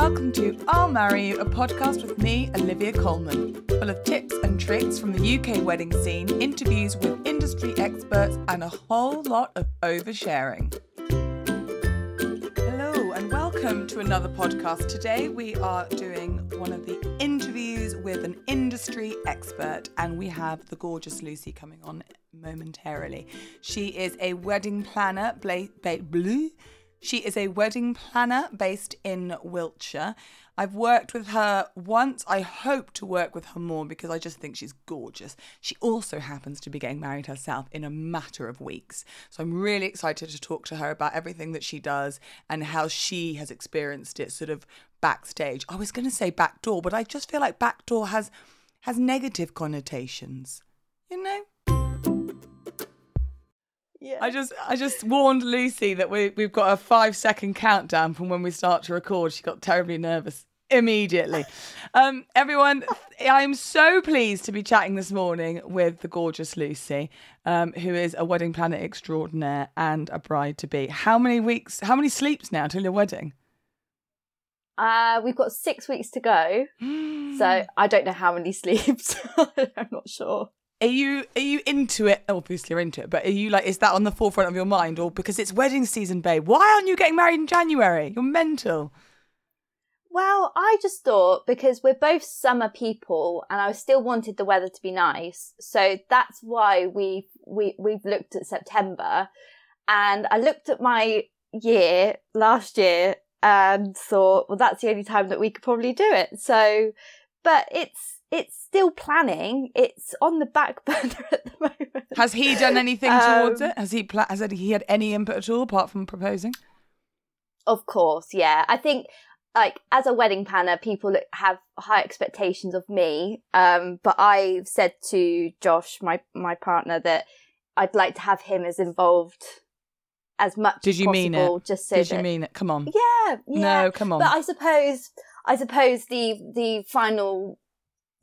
welcome to I'll Marry You, a podcast with me, Olivia Coleman, full of tips and tricks from the UK wedding scene, interviews with industry experts, and a whole lot of oversharing. Hello, and welcome to another podcast. Today we are doing one of the interviews with an industry expert, and we have the gorgeous Lucy coming on momentarily. She is a wedding planner, bla- ba- blue. She is a wedding planner based in Wiltshire. I've worked with her once. I hope to work with her more because I just think she's gorgeous. She also happens to be getting married herself in a matter of weeks. So I'm really excited to talk to her about everything that she does and how she has experienced it sort of backstage. I was going to say backdoor, but I just feel like backdoor has has negative connotations. You know? Yeah. I just I just warned Lucy that we we've got a five second countdown from when we start to record. She got terribly nervous immediately. Um, everyone, I'm so pleased to be chatting this morning with the gorgeous Lucy, um, who is a wedding planner extraordinaire and a bride to be. How many weeks? How many sleeps now till your wedding? Uh, we've got six weeks to go, so I don't know how many sleeps. I'm not sure. Are you are you into it? Obviously, you're into it, but are you like is that on the forefront of your mind, or because it's wedding season, babe? Why aren't you getting married in January? You're mental. Well, I just thought because we're both summer people, and I still wanted the weather to be nice, so that's why we we we've looked at September, and I looked at my year last year and thought, well, that's the only time that we could probably do it. So, but it's it's still planning. It's on the back burner at the moment. Has he done anything towards Um, it? Has he pla- has he had any input at all apart from proposing? Of course, yeah. I think like as a wedding planner, people have high expectations of me. Um, but I've said to Josh, my my partner, that I'd like to have him as involved as much. Did as you mean it? possible, Just so Did you mean it? Come on. Yeah, yeah. No, come on. But I suppose, I suppose the the final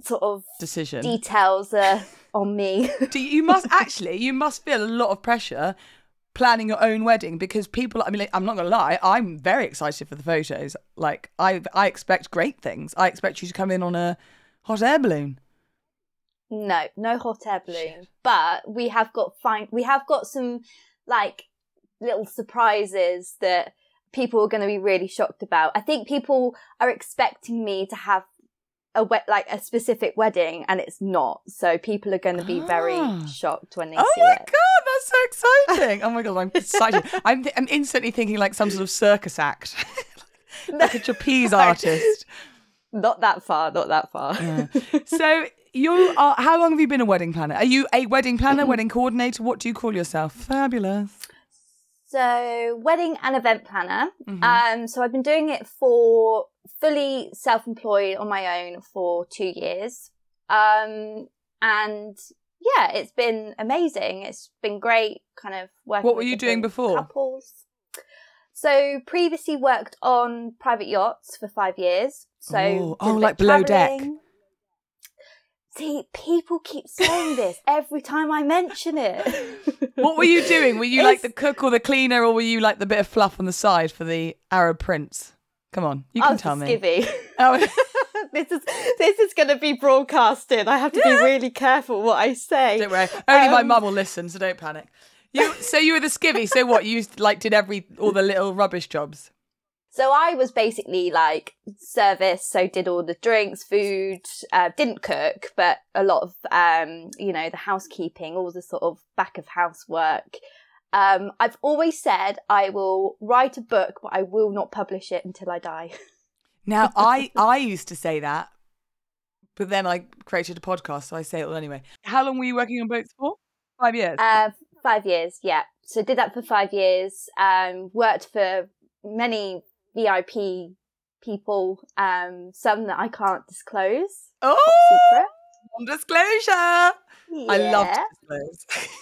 sort of Decision. details are on me. Do you, you must actually you must feel a lot of pressure planning your own wedding because people I mean like, I'm not going to lie I'm very excited for the photos like I I expect great things I expect you to come in on a hot air balloon No, no hot air balloon. But we have got fine. We have got some like little surprises that people are going to be really shocked about. I think people are expecting me to have a wet like a specific wedding, and it's not. So people are going to be very Ah. shocked when they Oh see my it. god that's so exciting oh my god I'm excited I'm, th- I'm instantly thinking like some sort of circus act like a trapeze artist Not that far. Not that far. so you are how long have you been a wedding planner are you a wedding planner wedding coordinator what do you call yourself fabulous So, wedding and event planner. Mhm. Um, so I've been doing it for fully self-employed on my own for two years. Um, and yeah, it's been amazing. It's been great kind of working What were you doing before? Couples. So previously worked on private yachts for five years. So Oh, oh, like below deck. See, people keep saying this every time I mention it. What were you doing? Were you like the cook or the cleaner, or were you like the bit of fluff on the side for the Arab prince? Come on, you can was tell me. skivvy. Oh, this is this is going to be broadcasted. I have to be really careful what I say. don't worry. Only my Um, mum will listen, so don't panic. You. So you were the skivvy. So what? You like did every all the little rubbish jobs. So I was basically like service. So did all the drinks, food. Uh, didn't cook, but a lot of um, you know the housekeeping, all the sort of back of house work. Um, I've always said I will write a book, but I will not publish it until I die. Now I I used to say that, but then I created a podcast, so I say it all anyway. How long were you working on boats for? Five years. Uh, five years, yeah. So did that for five years. Um, worked for many VIP people, um, some that I can't disclose. oh, Secret. non-disclosure. I love Yeah. to disclose.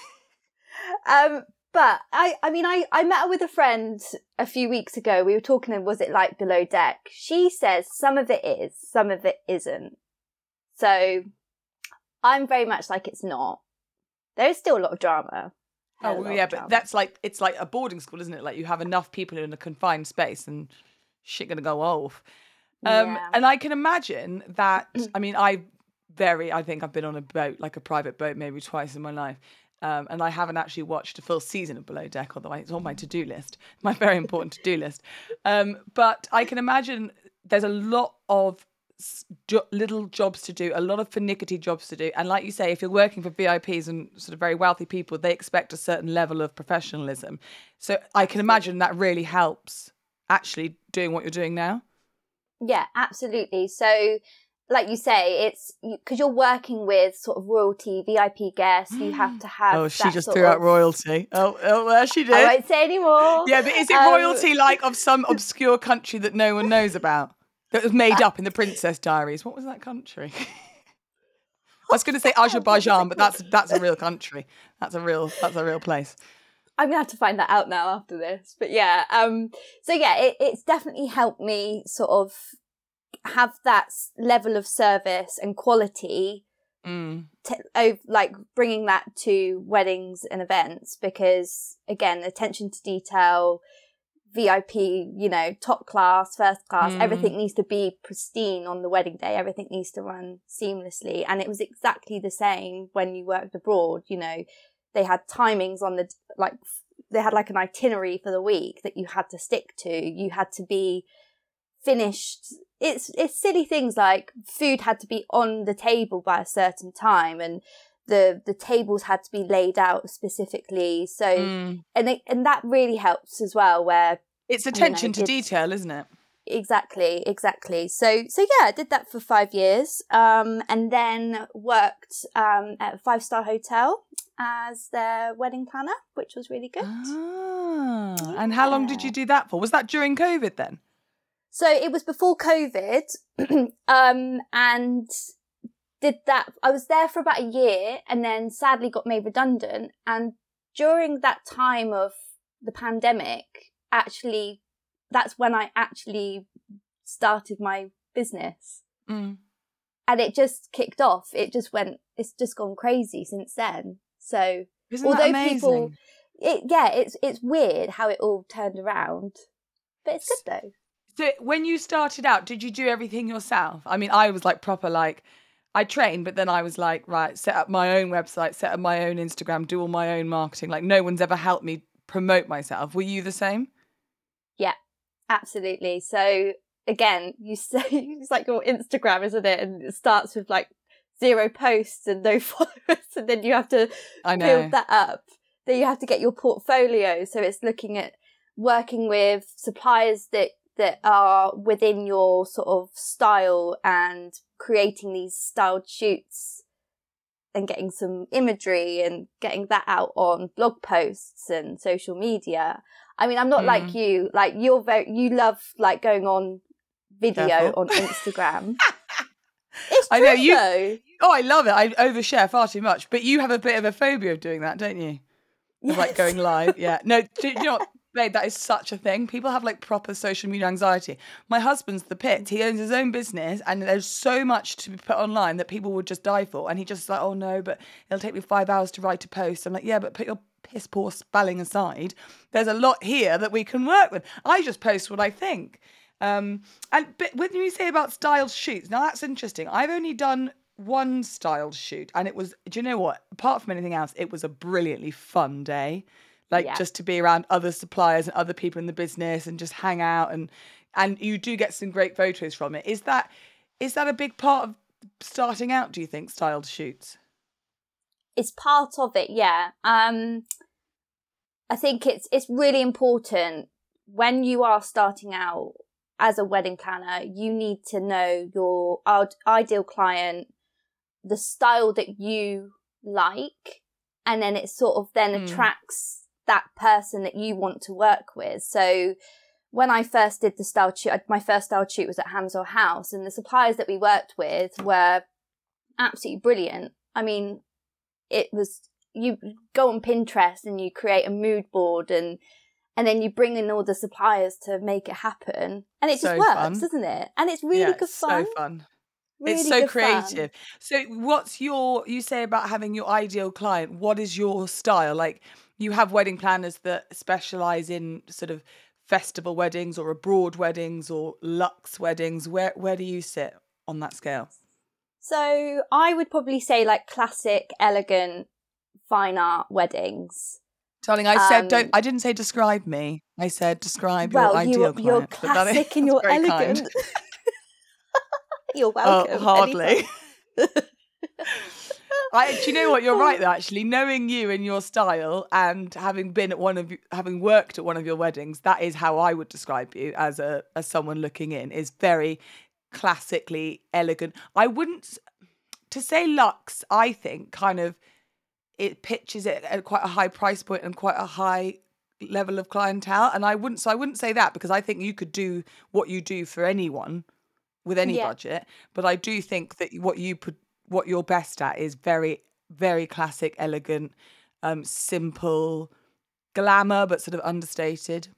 Um, but I, I mean, I, I met her with a friend a few weeks ago. We were talking, and was it like below deck? She says some of it is, some of it isn't. So I'm very much like it's not. There is still a lot of drama. Oh of a well, lot yeah, but that's like it's like a boarding school, isn't it? Like you have enough people in a confined space, and shit gonna go off. Um, Yeah. And I can imagine that. I mean, I very. I think I've been on a boat, like a private boat, maybe twice in my life. Um, and I haven't actually watched a full season of Below Deck, although it's on my to do list, my very important to do list. Um, but I can imagine there's a lot of little jobs to do, a lot of finicky jobs to do. And like you say, if you're working for VIPs and sort of very wealthy people, they expect a certain level of professionalism. So I can imagine that really helps actually doing what you're doing now. Yeah, absolutely. So, like you say, it's because you're working with sort of royalty, VIP guests. You have to have. Oh, she that just sort threw out royalty. Oh, oh there she did. I won't say anymore. Yeah, but is it Um, royalty like of some obscure country that no one knows about? That was made Uh, up in the Princess Diaries. What was that country? I was going to say Azerbaijan, but that's that's a real country. That's a real that's a real place. I'm gonna have to find that out now after this. But yeah, um, so yeah, it, it's definitely helped me sort of have that level of service and quality Mm. t- of like bringing that to weddings and events because again attention to detail vip you know top class first class Mm. everything needs to be pristine on the wedding day. Everything needs to run seamlessly. And it was exactly the same when you worked abroad you know. They had timings on the like they had like an itinerary for the week that you had to stick to. You had to be finished. It's it's silly things like food had to be on the table by a certain time and the the tables had to be laid out specifically. So Mm. and they, and that really helps as well where It's attention to detail, isn't it? exactly exactly so so yeah i did that for five years um and then worked um at a five star hotel as their wedding planner which was really good Ah, and how long did you do that for? Was that during COVID then? So it was before COVID, um, and did that. I was there for about a year, and then sadly got made redundant. And during that time of the pandemic, actually, that's when I actually started my business, Mm. and it just kicked off. It just went. It's just gone crazy since then. So Isn't Although that amazing? people- it, yeah, it's it's weird how it all turned around, but it's good though. So when you started out, did you do everything yourself? I mean, I was like proper like I trained, but then I was like, right, set up my own website, set up my own Instagram, do all my own marketing. Like no one's ever helped me promote myself. Were you the same? Yeah, absolutely. So again, you say it's like your Instagram, isn't it? And it starts with like zero posts and no followers, and then you have to I know. build that up. Then you have to get your portfolio. So it's looking at working with suppliers that that are within your sort of style and creating these styled shoots and getting some imagery and getting that out on blog posts and social media. I mean, I'm not Mm. like you. Like you're very, you love like going on video Careful. on Instagram. it's I know, you- though. Oh, I love it. I overshare far too much, but you have a bit of a phobia of doing that, don't you? Of like going live. Yeah. No, do, you know what, babe? That is such a thing. People have like proper social media anxiety. My husband's the pit. He owns his own business, and there's so much to be put online that people would just die for. And he just like, oh no, but it'll take me five hours to write a post. I'm like, yeah, but put your piss poor spelling aside. There's a lot here that we can work with. I just post what I think. Um, and but when you say about styled shoots, now that's interesting. I've only done one styled shoot, and it was. Do you know what? Apart from anything else, it was a brilliantly fun day. Like Yeah. just to be around other suppliers and other people in the business, and just hang out and and you do get some great photos from it. Is that is that a big part of starting out? Do you think styled shoots? it's part of it yeah um i think it's it's really important when you are starting out as a wedding planner you need to know your ideal client the style that you like and then it sort of then Mm. attracts that person that you want to work with so when I first did the style shoot, my first style shoot was at Hamswell House, and the suppliers that we worked with were absolutely brilliant. I mean, it was you go on Pinterest and you create a mood board and and then you bring in all the suppliers to make it happen, and it just So works, fun. doesn't it? And it's really yeah, good it's fun. So fun. Really it's so good fun. creative. So, what's your? You say about having your ideal client. What is your style? Like, you have wedding planners that specialize in sort of festival weddings or abroad weddings or luxe weddings? Where where do you sit on that scale? So I would probably say like classic, elegant, fine art weddings. Darling, I said don't. Um, I didn't say describe me. I said describe well, your ideal you're, client. you're but that is- classic and you're elegant. you're Oh, welcome. hardly. I, do you know what? You're right. Though, actually, knowing you and your style, and having been at one of, you- having worked at one of your weddings, that is how I would describe you as a as someone looking in. Is very classically elegant. I wouldn't to say luxe. I think kind of it pitches it at quite a high price point and quite a high level of clientele. And I wouldn't. So I wouldn't say that because I think you could do what you do for anyone with any Yeah. budget. But I do think that what you put, what you're best at is very, very classic, elegant, um, simple, glamour, but sort of understated.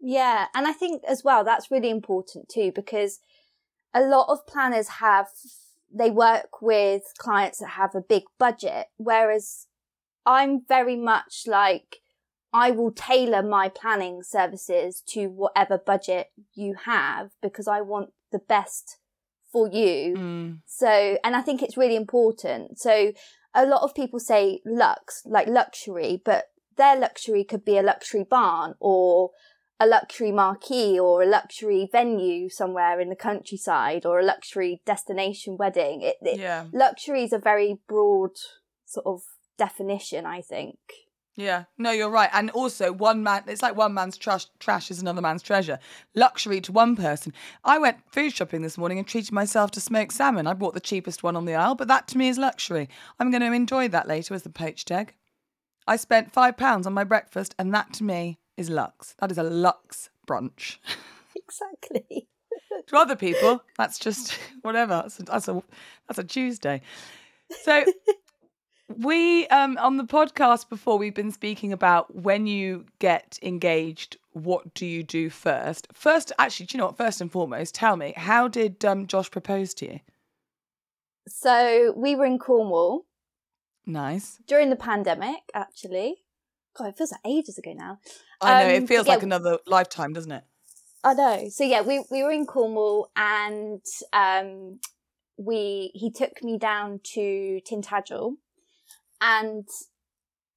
Yeah, and I think as well that's really important too because a lot of planners have they work with clients that have a big budget whereas I'm very much like I will tailor my planning services to whatever budget you have because I want the best for you. Mm. So, and I think it's really important. So, a lot of people say lux, like luxury, but their luxury could be a luxury barn or a luxury marquee or a luxury venue somewhere in the countryside or a luxury destination wedding. It, it, Yeah, Luxury is a very broad sort of definition, I think. Yeah. No, you're right. And also, one man, it's like one man's trash, trash is another man's treasure. Luxury to one person. I went food shopping this morning and treated myself to smoked salmon. I bought the cheapest one on the aisle, but that to me is luxury. I'm going to enjoy that later as the poached egg. I spent five pounds on my breakfast, and that to me is lux. That is a lux brunch. Exactly. to other people, that's just whatever. That's a, that's a that's a Tuesday. So we um on the podcast before we've been speaking about when you get engaged, what do you do first? First, actually, do you know what? First and foremost, tell me how did um Josh propose to you? So, we were in Cornwall Nice. during the pandemic, actually. God, it feels like ages ago now. I know Um, it feels yeah, like another lifetime, doesn't it? I know. So yeah, we we were in Cornwall, and um, we he took me down to Tintagel, and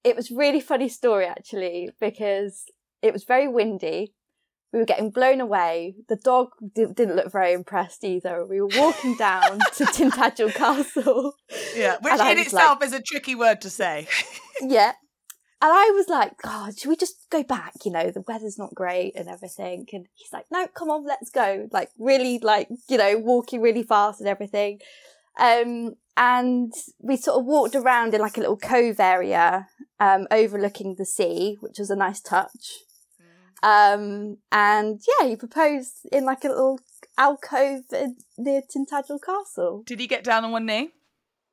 it was really funny story actually because it was very windy. We were getting blown away. The dog di- didn't look very impressed either. We were walking down to Tintagel Castle. Yeah, which in itself is a tricky word to say. yeah. And I was like, God, should we just go back? You know, the weather's not great and everything. And he's like, no, come on, let's go. Like, really, like, you know, walking really fast and everything. Um, and we sort of walked around in like a little cove area, um, overlooking the sea, which was a nice touch. Um, and yeah, he proposed in like a little alcove near Tintagel Castle. Did he get down on one knee?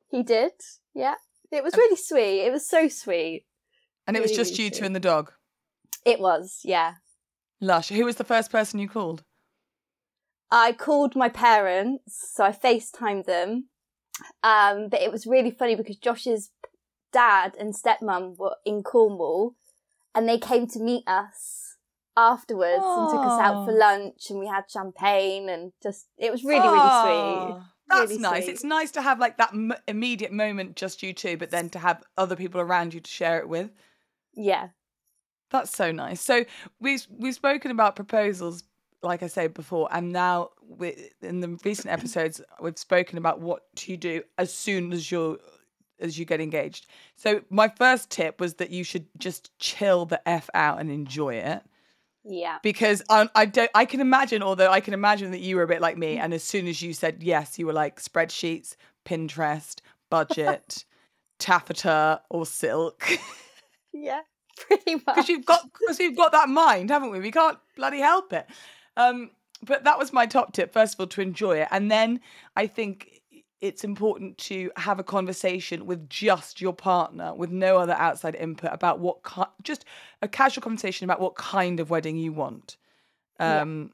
He did. Yeah. It was really sweet. It was so sweet. And it was just really you two and the dog. It was, yeah. Lush. Who was the first person you called? I called my parents, so I FaceTimed them. Um, but it was really funny because Josh's dad and stepmom were in Cornwall and they came to meet us afterwards and took us out for lunch and we had champagne and just, it was really, really sweet. That's Really nice. sweet. It's nice to have like that m- immediate moment, just you two, but then to have other people around you to share it with. Yeah. That's so nice. So we've we've spoken about proposals, like I said before, and now we, in the recent episodes we've spoken about what you do as soon as you're as you get engaged. So my first tip was that you should just chill the f out and enjoy it. Yeah. because I, I don't I can imagine although I can imagine that you were a bit like me and as soon as you said yes you were like spreadsheets Pinterest budget taffeta or silk Yeah. Pretty much. because you've got because we've got that mind haven't we we can't bloody help it um but that was my top tip first of all to enjoy it. And then I think it's important to have a conversation with just your partner with no other outside input about what ki- just a casual conversation about what kind of wedding you want Yeah. um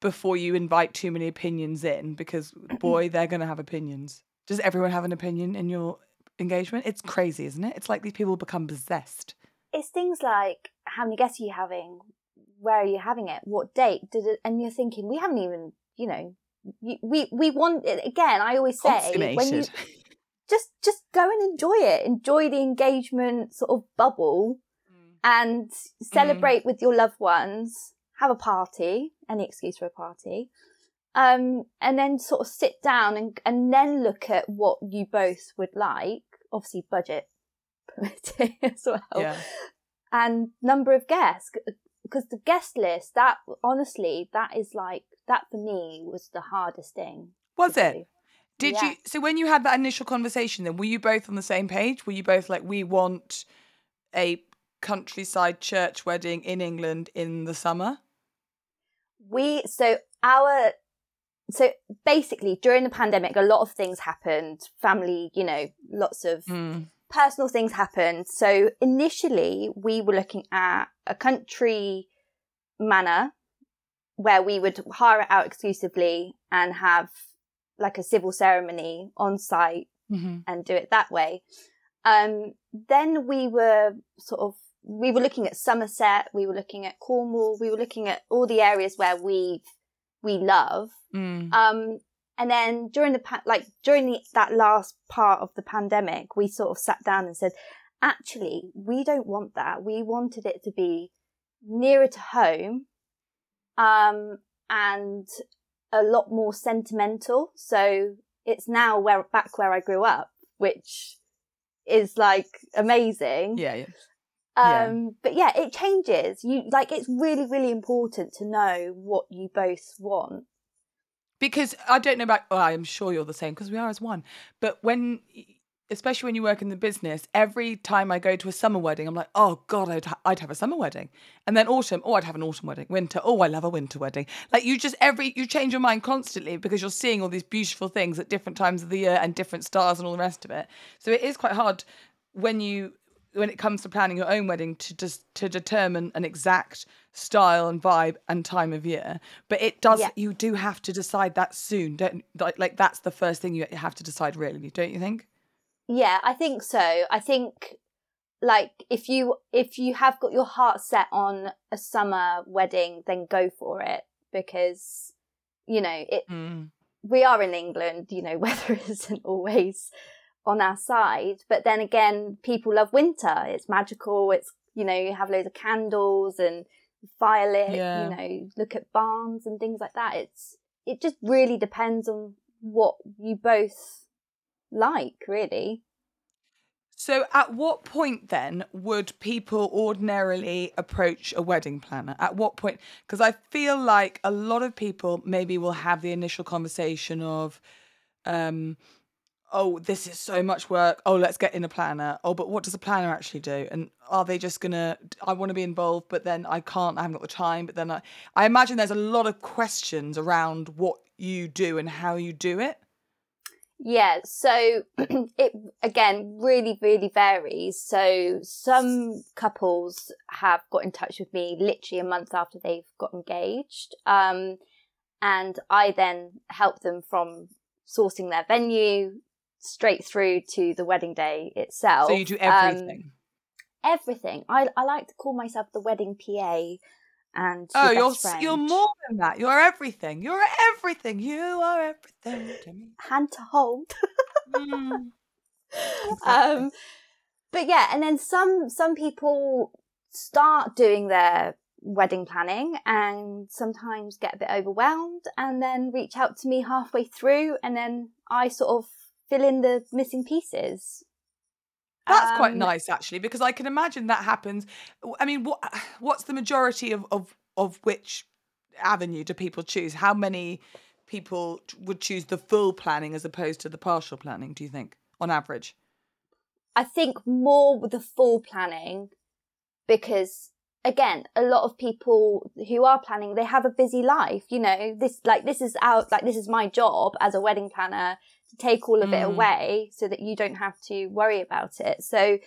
before you invite too many opinions in because boy they're going to have opinions. Does everyone have an opinion in your engagement? It's crazy isn't it? It's like these people become possessed. It's things like how many guests are you having where are you having it? What date? Did it? And you're thinking, we haven't even, you know, we we want it again. I always say when you just just go and enjoy it, enjoy the engagement sort of bubble, mm. and celebrate mm. with your loved ones. Have a party, any excuse for a party, um, and then sort of sit down and and then look at what you both would like. Obviously, budget permitting as well. Yeah and number of guests because the guest list that honestly that is like that for me was the hardest thing was it? do. did yeah. you so when you had that initial conversation then were you both on the same page? Were you both like we want a countryside church wedding in england in the summer we so our so basically during the pandemic a lot of things happened. Family you know lots of mm personal things happened. So initially, we were looking at a country manor where we would hire it out exclusively and have like a civil ceremony on site mm-hmm. and do it that way. Um, then we were sort of we were looking at Somerset, we were looking at Cornwall, we were looking at all the areas where we we love. Mm. Um, and then during the like during the, that last part of the pandemic, we sort of sat down and said, actually, we don't want that. We wanted it to be nearer to home, um, and a lot more sentimental. So it's now where back where I grew up, which is like amazing. Yeah, yeah. Um, yeah. but yeah, it changes. You like it's really, really important to know what you both want because I don't know about. Well, I'm sure you're the same because we are as one. But when, especially when you work in the business, every time I go to a summer wedding, I'm like, oh god, I'd ha- I'd have a summer wedding, and then autumn, oh, I'd have an autumn wedding. Winter, oh, I love a winter wedding. Like you just every you change your mind constantly because you're seeing all these beautiful things at different times of the year and different stars and all the rest of it. So it is quite hard when you when it comes to planning your own wedding to just to determine an exact style and vibe and time of year but it does yeah. you do have to decide that soon don't like, like that's the first thing you have to decide really don't you think yeah i think so i think like if you if you have got your heart set on a summer wedding then go for it because you know it mm. we are in england you know weather isn't always on our side. But then again, people love winter. It's magical. It's, you know, you have loads of candles and firelit, yeah. you know, look at barns and things like that. It's, it just really depends on what you both like, really. So, at what point then would people ordinarily approach a wedding planner? At what point? Because I feel like a lot of people maybe will have the initial conversation of, um, oh, this is so much work. Oh, let's get in a planner. Oh, but what does a planner actually do? And are they just gonna? I want to be involved, but then I can't. I haven't got the time. But then I, I imagine there's a lot of questions around what you do and how you do it. Yeah, so it again really, really varies. So some couples have got in touch with me literally a month after they've got engaged. Um, and I then help them from sourcing their venue, straight through to the wedding day itself. So you do everything. Um, everything. I I like to call myself the wedding PA. And oh, you're friend. you're more than that. You're everything. You're everything. You are everything to me. Hand to hold. mm. Um, but yeah, and then some some people start doing their wedding planning and sometimes get a bit overwhelmed and then reach out to me halfway through and then I sort of fill in the missing pieces. That's um, quite nice, actually, because I can imagine that happens. I mean, what what's the majority of of of which avenue do people choose? How many people would choose the full planning as opposed to the partial planning? Do you think, on average? I think more with the full planning, because again, a lot of people who are planning, they have a busy life. You know, this like this is out like this is my job as a wedding planner to take all of mm. it away so that you don't have to worry about it. So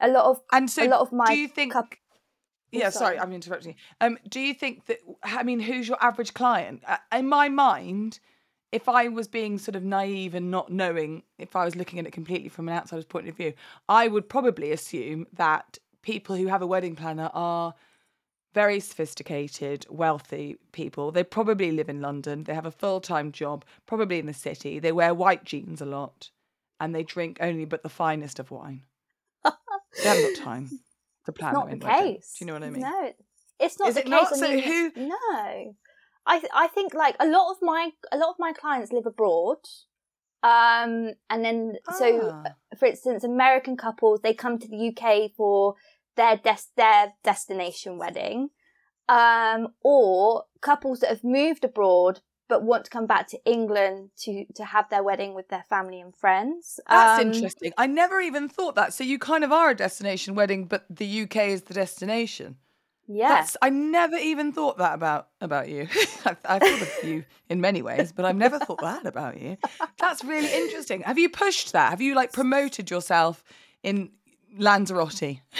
a lot of and so a lot of my do you think oh, yeah, sorry. sorry, I'm interrupting. Um, do you think that? I mean, who's your average client? Uh, in my mind, if I was being sort of naive and not knowing, if I was looking at it completely from an outsider's point of view, I would probably assume that people who have a wedding planner are very sophisticated, wealthy people. They probably live in London. They have a full time job, probably in the city. They wear white jeans a lot and they drink only but the finest of wine. they haven't got time to plan not the wedding. case. Do you know what I mean? No, it's not Is the it case. not? I So mean, who- No, I th- I think like a lot of my a lot of my clients live abroad, um, and then so Ah. for instance, American couples they come to the UK for their des- their destination wedding, um, or couples that have moved abroad but want to come back to England to to have their wedding with their family and friends. That's Um, interesting. I never even thought that. So you kind of are a destination wedding, but the UK is the destination. Yeah, I never even thought that about about you. I've, I've thought of you in many ways, but I've never thought that about you. That's really interesting. Have you pushed that? Have you like promoted yourself in Lanzarote?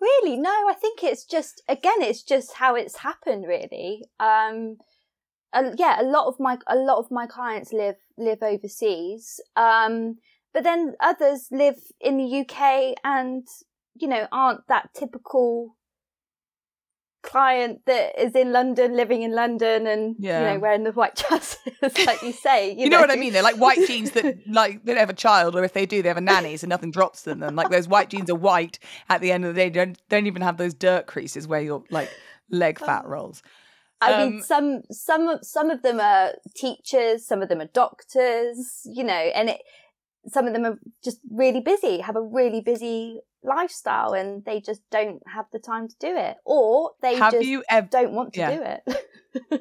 Really. No, I think it's just again, it's just how it's happened. Really. Um, uh, yeah, a lot of my a lot of my clients live live overseas. Um, but then others live in the UK and you know aren't that typical client that is in London, living in London, and Yeah. you know wearing the white trousers, like you say. You, You know what I mean? They're like white jeans that like they don't have a child, or if they do, they have a nanny, so nothing drops in them. Like those white jeans are white at the end of the day. Don't don't even have those dirt creases where your like leg fat rolls. I Um, mean, some some some of them are teachers, some of them are doctors, you know, and it some of them are just really busy, have a really busy lifestyle, and they just don't have the time to do it, or they Have just you ever? don't want to yeah. do it.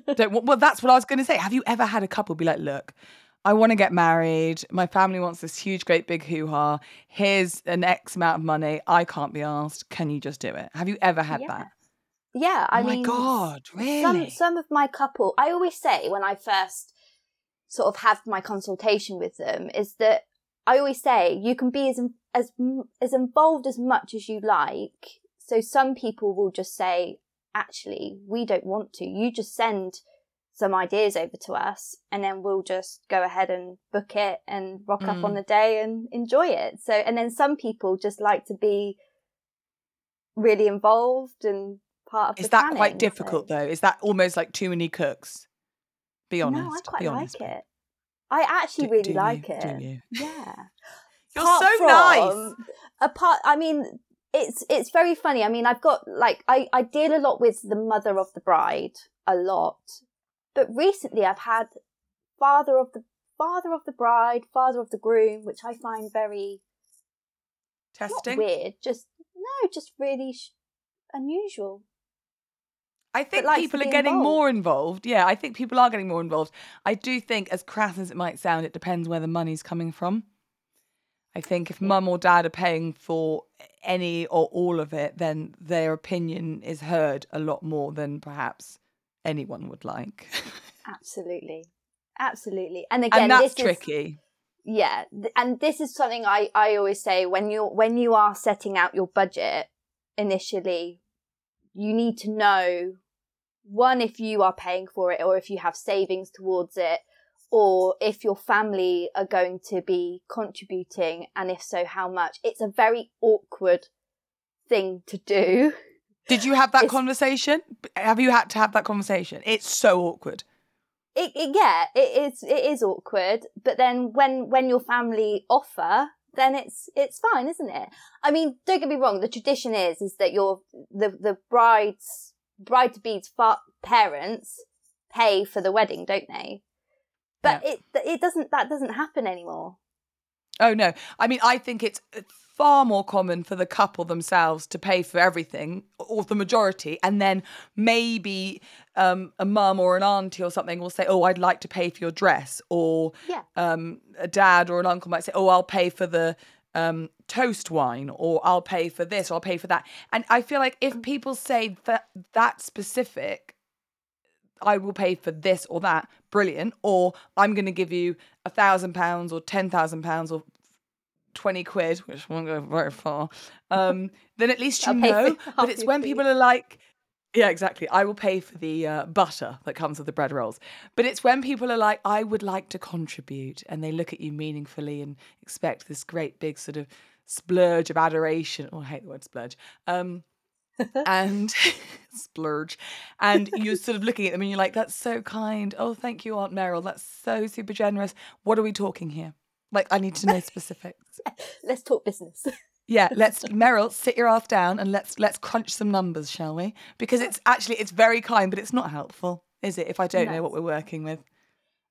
Don't, well, that's what I was going to say. Have you ever had a couple be like, look, I want to get married. My family wants this huge, great, big hoo ha. Here's an X amount of money. I can't be asked. Can you just do it? Have you ever had Yeah. that? yeah, I oh my mean, God, some really? some of my couple i always say when i first sort of have my consultation with them is that i always say you can be as as as involved as much as you like so some people will just say actually we don't want to you just send some ideas over to us and then we'll just go ahead and book it and rock up Mm. on the day and enjoy it so and then some people just like to be really involved and part of Is that planning, quite so- difficult though? Is that almost like too many cooks? Be honest. No, I quite be like honest. it. I actually Do- really do you? like it. You? Yeah. You're Apart so nice. from- Apart, I mean, it's it's very funny. I mean, I've got like I I deal a lot with the mother of the bride a lot, but recently I've had father of the father of the bride, father of the groom, which I find very Testing. weird. Just no, just really sh- unusual. I think people are getting involved. more involved. Yeah, I think people are getting more involved. I do think, as crass as it might sound, it depends where the money's coming from. I think if mum or dad are paying for any or all of it, then their opinion is heard a lot more than perhaps anyone would like. Absolutely, absolutely. And again, and that's this is- tricky. yeah and this is something i i always say when you're when you are setting out your budget initially you need to know one if you are paying for it or if you have savings towards it or if your family are going to be contributing and if so how much it's a very awkward thing to do Did you have that It's- conversation? Have you had to have that conversation? It's so awkward. it, it yeah it is it is awkward but then when when your family offer then it's it's fine isn't it i mean don't get me wrong the tradition is is that your the the bride's bride to be's fa- parents pay for the wedding don't they but it it doesn't that doesn't happen anymore Oh no. I mean, I think it's far more common for the couple themselves to pay for everything, or the majority, and then maybe um, a mum or an auntie or something will say, "Oh, I'd like to pay for your dress," or Yeah. um, a dad or an uncle might say, "Oh, I'll pay for the." Um, toast wine, or I'll pay for this, or I'll pay for that. And I feel like if people say that that specific, I will pay for this or that, brilliant. Or I'm going to give you a thousand pounds or ten thousand pounds or twenty quid, which won't go very far. Um, then at least you know. But it's when people are like, yeah, exactly. I will pay for the uh, butter that comes with the bread rolls. But it's when people are like, I would like to contribute, and they look at you meaningfully and expect this great big sort of splurge of adoration. Oh, I hate the word splurge. Um, and splurge. And you're sort of looking at them and you're like, that's so kind. Oh, thank you, Aunt Meryl. That's so super generous. What are we talking here? Like, I need to know specifics. Let's talk business. Yeah, let's Meryl, sit your ass down and let's let's crunch some numbers, shall we? Because it's actually it's very kind, but it's not helpful, is it? If I don't No. know what we're working with.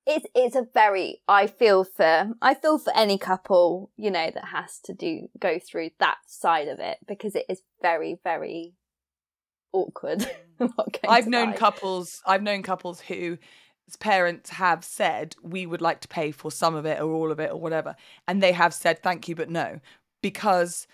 It's it's a very I feel for I feel for any couple you know that has to do go through that side of it because it is very very awkward. Mm. Going I've known lie. couples. I've known couples whose parents have said we would like to pay for some of it or all of it or whatever, and they have said thank you, but no, because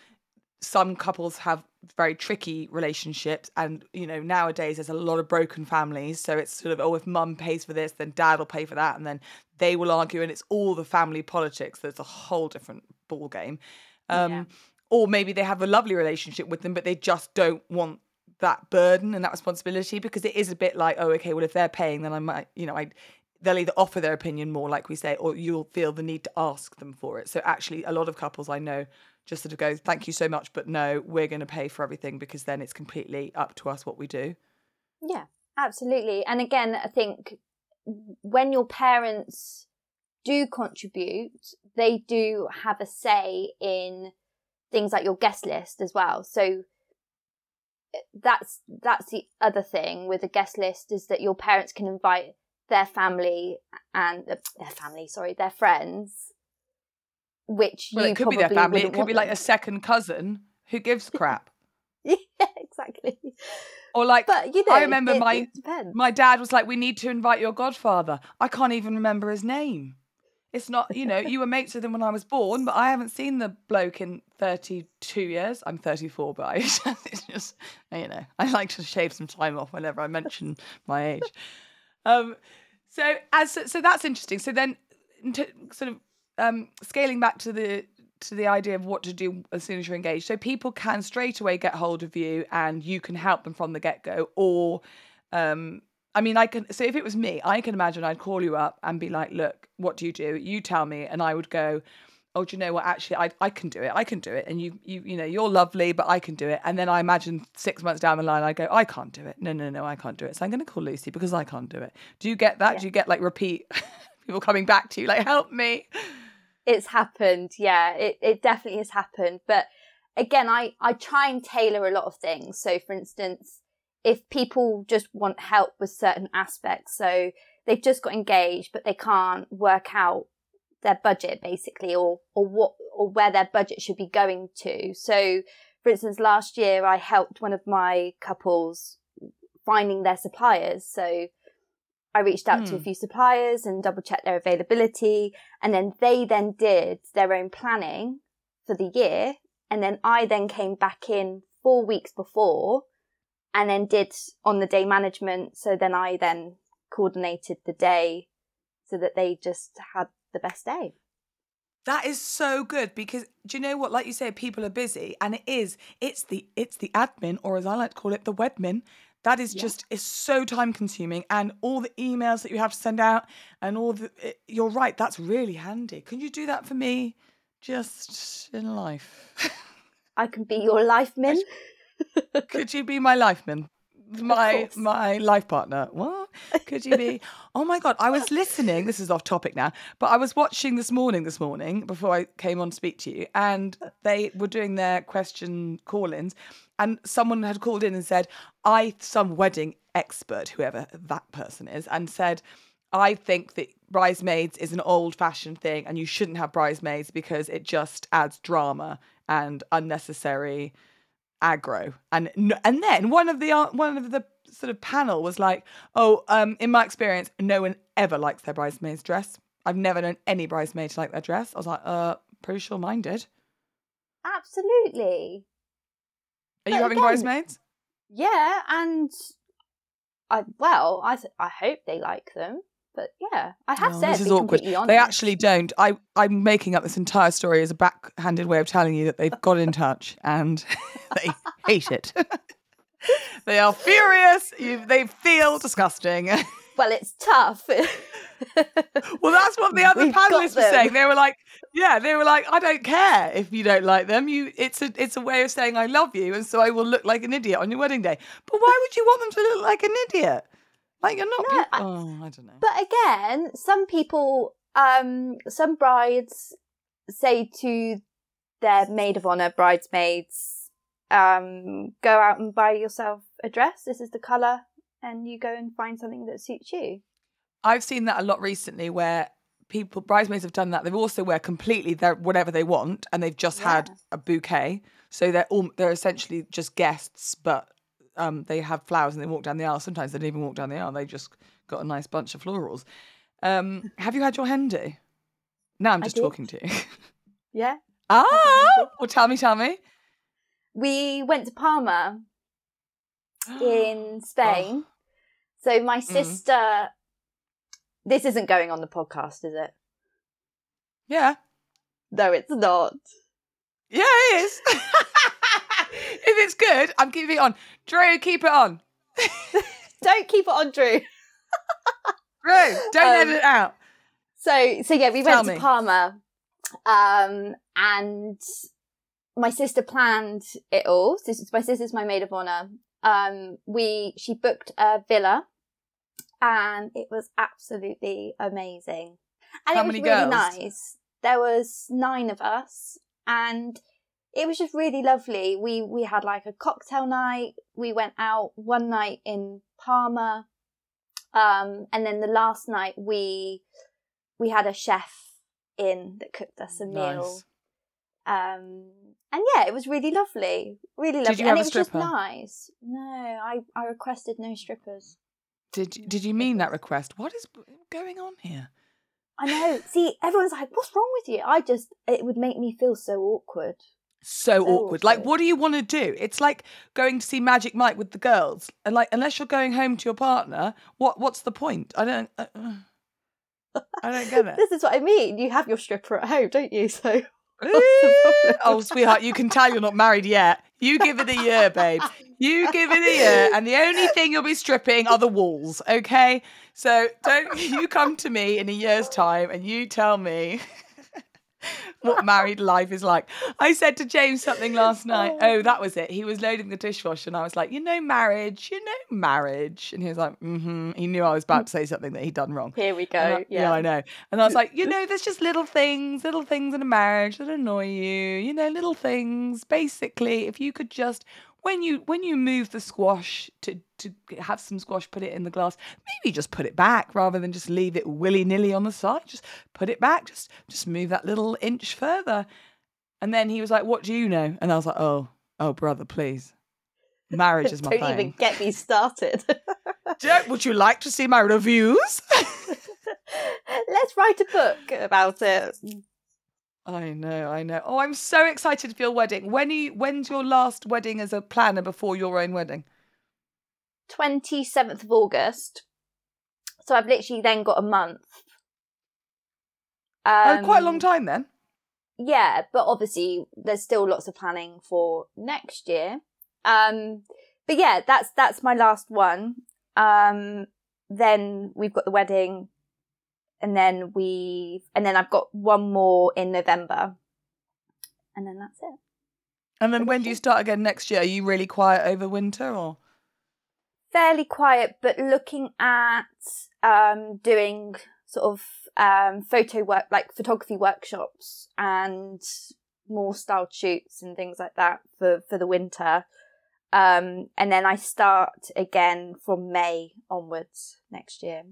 some couples have very tricky relationships, and you know nowadays there's a lot of broken families. So it's sort of oh, if mum pays for this, then dad will pay for that, and then they will argue, and it's all the family politics. That's a whole different ball game. Um, Yeah. Or maybe they have a lovely relationship with them, but they just don't want that burden and that responsibility because it is a bit like, oh, okay, well, if they're paying, then I might, you know, I they'll either offer their opinion more, like we say, or you'll feel the need to ask them for it. So actually, a lot of couples I know just sort of go, thank you so much, but no, we're going to pay for everything because then it's completely up to us what we do. Yeah, absolutely. And again, I think when your parents do contribute, they do have a say in things like your guest list as well. So eh, that's that's the other thing with a guest list is that your parents can invite their family and uh, their family, sorry, their friends, which Well, you it could be their family. It could be like a second cousin who gives crap. yeah, exactly. Or like, But you know, I remember it- my it my dad was like, "We need to invite your godfather." I can't even remember his name. It's not, you know, you were mates with him when I was born, but I haven't seen the bloke in 32 years. I'm 34, but I, it's just, you know, I like to shave some time off whenever I mention my age. Um, so as so that's interesting. So then, to, sort of um, scaling back to the to the idea of what to do as soon as you're engaged. So people can straight away get hold of you, and you can help them from the get go, or um, I mean, I can. So if it was me, I can imagine I'd call you up and be like, "Look, what do you do? You tell me," and I would go, "Oh, do you know what? Actually, I I can do it. I can do it." And you you you know, you're lovely, but I can do it. And then I imagine six months down the line, I go, "I can't do it. No, no, no, I can't do it." So I'm going to call Lucy because I can't do it. Do you get that? Yeah. Do you get like repeat people coming back to you like, "Help me"? It's happened yeah it, it definitely has happened but again i i try and tailor a lot of things. So for instance if people just want help with certain aspects so they've just got engaged but they can't work out their budget basically or or what or where their budget should be going to. So for instance last year i helped one of my couples finding their suppliers. So I reached out to a Hmm. few suppliers and double checked their availability and then they then did their own planning for the year and then I then came back in 4 weeks before and then did on the day management so then I then coordinated the day so that they just had the best day. That is so good because do you know what? Like you say, people are busy, and it is. It's the it's the admin, or as I like to call it, the webmin. That is Yeah. just is so time consuming, and all the emails that you have to send out, and all the. It, you're right. That's really handy. Can you do that for me, just in life? I can be your life min. Could you be my lifeman? My my life partner. What? Could you be? Oh my god! I was listening. This is off topic now, but I was watching this morning. This morning before I came on to speak to you, and they were doing their question call-ins, and someone had called in and said, "I some wedding expert, whoever that person is, and said." I think that bridesmaids is an old fashioned thing and you shouldn't have bridesmaids because it just adds drama and unnecessary aggro. And and then one of the uh, one of the sort of panel was like oh um in my experience no one ever likes their bridesmaid's dress. I've never known any bridesmaid to like their dress. I was like uh pretty sure mine did. Absolutely. are you having again- bridesmaids? Yeah, and I well, I I hope they like them. But yeah, I have Oh, said this is awkward they actually don't i i'm making up this entire story as a backhanded way of telling you that they've got in touch and they hate it they are furious you, they feel disgusting Well, it's tough. Well, that's what the other We've panelists were saying. They were like, "Yeah, they were like, I don't care if you don't like them. You, it's a, it's a way of saying I love you, and so I will look like an idiot on your wedding day. But why would you want them to look like an idiot? Like you're not. No, peop- I- oh, I don't know. But again, some people, um, some brides say to their maid of honor, bridesmaids, um, go out and buy yourself a dress. This is the color, and you go and find something that suits you. I've seen that a lot recently where people bridesmaids have done that. They've also wear completely their whatever they want, and they've just had a bouquet. So they're all they're essentially just guests, but um, they have flowers and they walk down the aisle. Sometimes they don't even walk down the aisle. They just got a nice bunch of florals. Um, have you had your hen do? Now I'm just talking to you. Yeah. oh, well, tell me, tell me. We went to Palma in Spain. So my Mm. sister. This isn't going on the podcast, is it? yeah, No, it's not. yeah, it is. if it's good, I'm keeping it on. Drew, keep it on. Don't keep it on, Drew. Drew, don't Um, edit it out. So so yeah, we Tell went me. to Palma, um, and my sister planned it all. So my sister's my maid of honor. Um, we she booked a villa, and it was absolutely amazing. And How it was really girls? nice. There was nine of us, and it was just really lovely. We we had like a cocktail night. We went out one night in Palma, um, and then the last night we we had a chef in that cooked us a meal. Nice. Um, and yeah, it was really lovely, really lovely, Did you and have it a was just nice. No, I I requested no strippers. Did did you mean that request? What is going on here? I know. See, everyone's like, "What's wrong with you?" I just it would make me feel so awkward. So So awkward. Like, what do you want to do? It's like going to see Magic Mike with the girls, and like, unless you're going home to your partner, what what's the point? I don't. Uh, I don't get it. This is what I mean. You have your stripper at home, don't you? So oh, sweetheart, you can tell you're not married yet. You give it a year, babe. You give it a year, and the only thing you'll be stripping are the walls. Okay, so don't you come to me in a year's time and you tell me what married life is like. I said to James something last night. Oh, that was it. He was loading the dishwasher, and I was like, you know, marriage, you know, marriage, and he was like, mm-hmm. He knew I was about to say something that he'd done wrong. here we go. I- yeah. I know. And I was like, you know, there's just little things, little things in a marriage that annoy you. You know, little things. Basically, if you could just when you when you move the squash to to have some squash, put it in the glass. Maybe just put it back rather than just leave it willy nilly on the side. Just put it back. Just just move that little inch further. And then he was like, "What do you know?" And I was like, "Oh, oh, brother, please." Marriage is my Don't thing. even get me started. Would you like to see my reviews? Let's write a book about it. I know, I know. Oh, I'm so excited for your wedding. When are you, when's your last wedding as a planner before your own wedding? 27th of August. So I've literally then got a month. oh, quite a long Um, time then. Yeah, but obviously there's still lots of planning for next year. Um, but yeah, that's that's my last one. Um, then we've got the wedding, and then we and then I've got one more in November, and then that's it. And then when do you start again next year? Are you really quiet over winter or? fairly quiet, but looking at um, doing sort of um, photo work, like photography workshops and more styled shoots and things like that for, for the winter. Um, and then I start again from May onwards next year.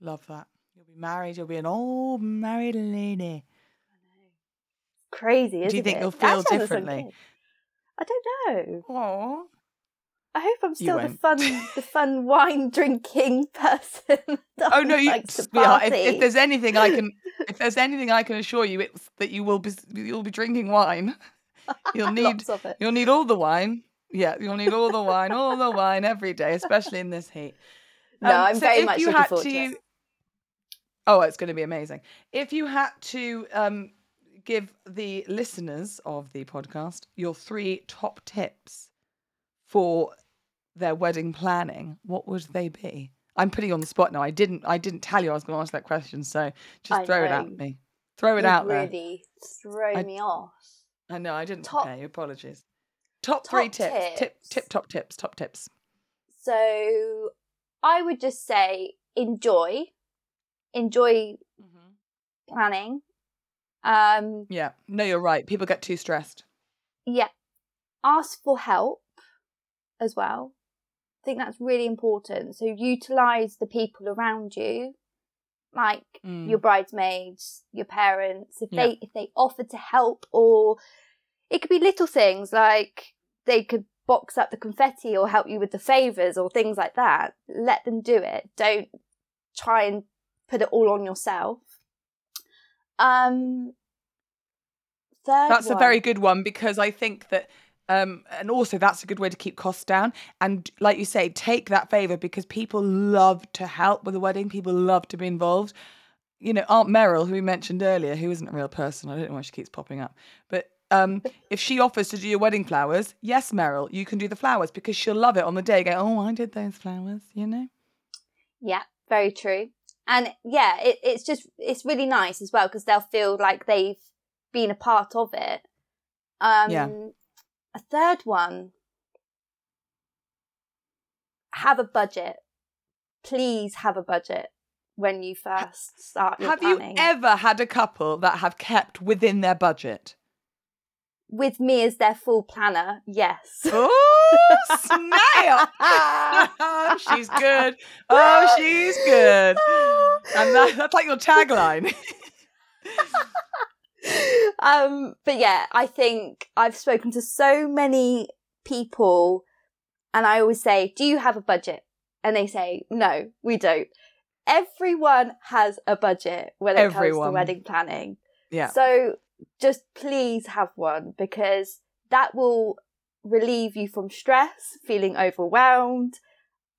Love that. You'll be married. You'll be an old married lady. Crazy, isn't it? Do you think it? you'll feel differently? I don't know. Oh, I hope I'm still the fun, the fun wine drinking person. oh no, you. sweetheart, if, if there's anything I can, if there's anything I can assure you, it's that you will be you'll be drinking wine. You'll need Lots of it. You'll need all the wine. Yeah, you'll need all the wine, all the wine every day, especially in this heat. No, Um, I'm so very much looking forward to it. Oh, it's going to be amazing. If you had to um, give the listeners of the podcast your three top tips for their wedding planning, what would they be? I'm putting you on the spot now. I didn't. I didn't tell you I was going to ask that question, so just I throw it at me. Throw it You out there. really throw I- me off. I know I didn't Top- prepare. Apologies. Top, three Top tips. Tip, tips. tip, top tips. Top tips. So I would just say enjoy, enjoy planning. Um, Yeah. No, you're right. People get too stressed. yeah, ask for help as well. I think that's really important. So utilize the people around you, like Mm. your bridesmaids, your parents. If Yeah. they if they offer to help, or it could be little things like they could box up the confetti or help you with the favors or things like that. Let them do it. Don't try and put it all on yourself. Um, third That's a very good one because I think that, um, and also that's a good way to keep costs down. And like you say, take that favor because people love to help with a wedding. People love to be involved. You know, Aunt Meryl, who we mentioned earlier, who isn't a real person. I don't know why she keeps popping up, but um, if she offers to do your wedding flowers, yes, Meryl, you can do the flowers because she'll love it on the day. Go, oh, I did those flowers. You know. Yeah, very true. And yeah, it, it's just it's really nice as well because they'll feel like they've been a part of it. Um, Yeah. A third one: have a budget. Please have a budget when you first start your Have you ever had a couple that have kept within their budget? With me as their full planner, yes. Oh, oh, she's good. Oh, she's good. And that, that's like your tagline. um, but yeah, I think I've spoken to so many people, and I always say, "Do you have a budget?" And they say, "No, we don't." Everyone has a budget when it comes to wedding planning. yeah. So just please have one because that will relieve you from stress, feeling overwhelmed,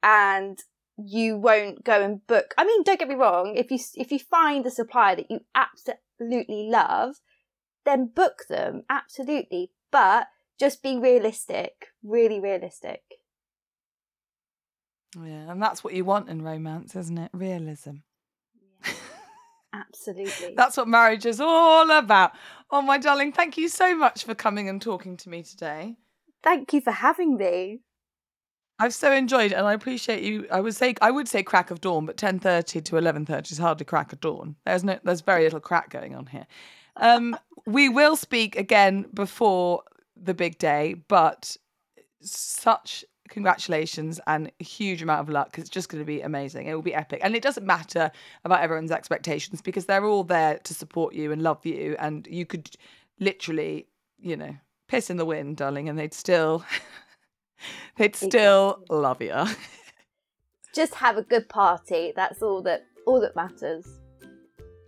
and you won't go and book. I mean, don't get me wrong. If you if you find a supplier that you absolutely love, then book them absolutely. But just be realistic, really realistic. Yeah, and that's what you want in romance, isn't it? Realism. Absolutely. That's what marriage is all about. Oh, my darling, thank you so much for coming and talking to me today. Thank you for having me. I've so enjoyed it and I appreciate you. I would say I would say crack of dawn, but ten thirty to eleven thirty is hardly crack of dawn. There's no there's very little crack going on here. Um, we will speak again before the big day, but such congratulations and a huge amount of luck 'cause it's just going to be amazing. It will be epic, and it doesn't matter about everyone's expectations because they're all there to support you and love you, and you could literally, you know, piss in the wind, darling, and they'd still. They'd still love you. Just have a good party. That's all that all that matters.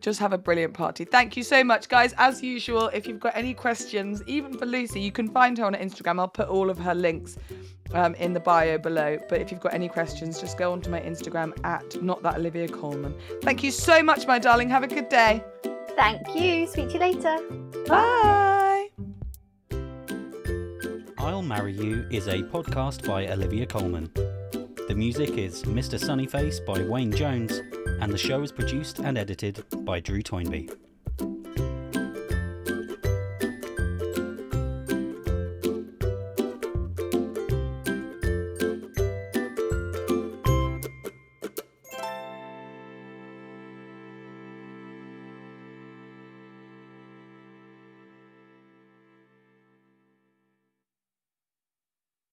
Just have a brilliant party. Thank you so much, guys. As usual, if you've got any questions, even for Lucy, you can find her on Instagram. I'll put all of her links um, in the bio below. But if you've got any questions, just go onto my Instagram at not that Olivia Coleman. Thank you so much, my darling. Have a good day. Thank you. Speak to you later. Bye. I'll Marry You is a podcast by Olivia Coleman. The music is Mr. Sunnyface by Wayne Jones, and the show is produced and edited by Drew Toynbee.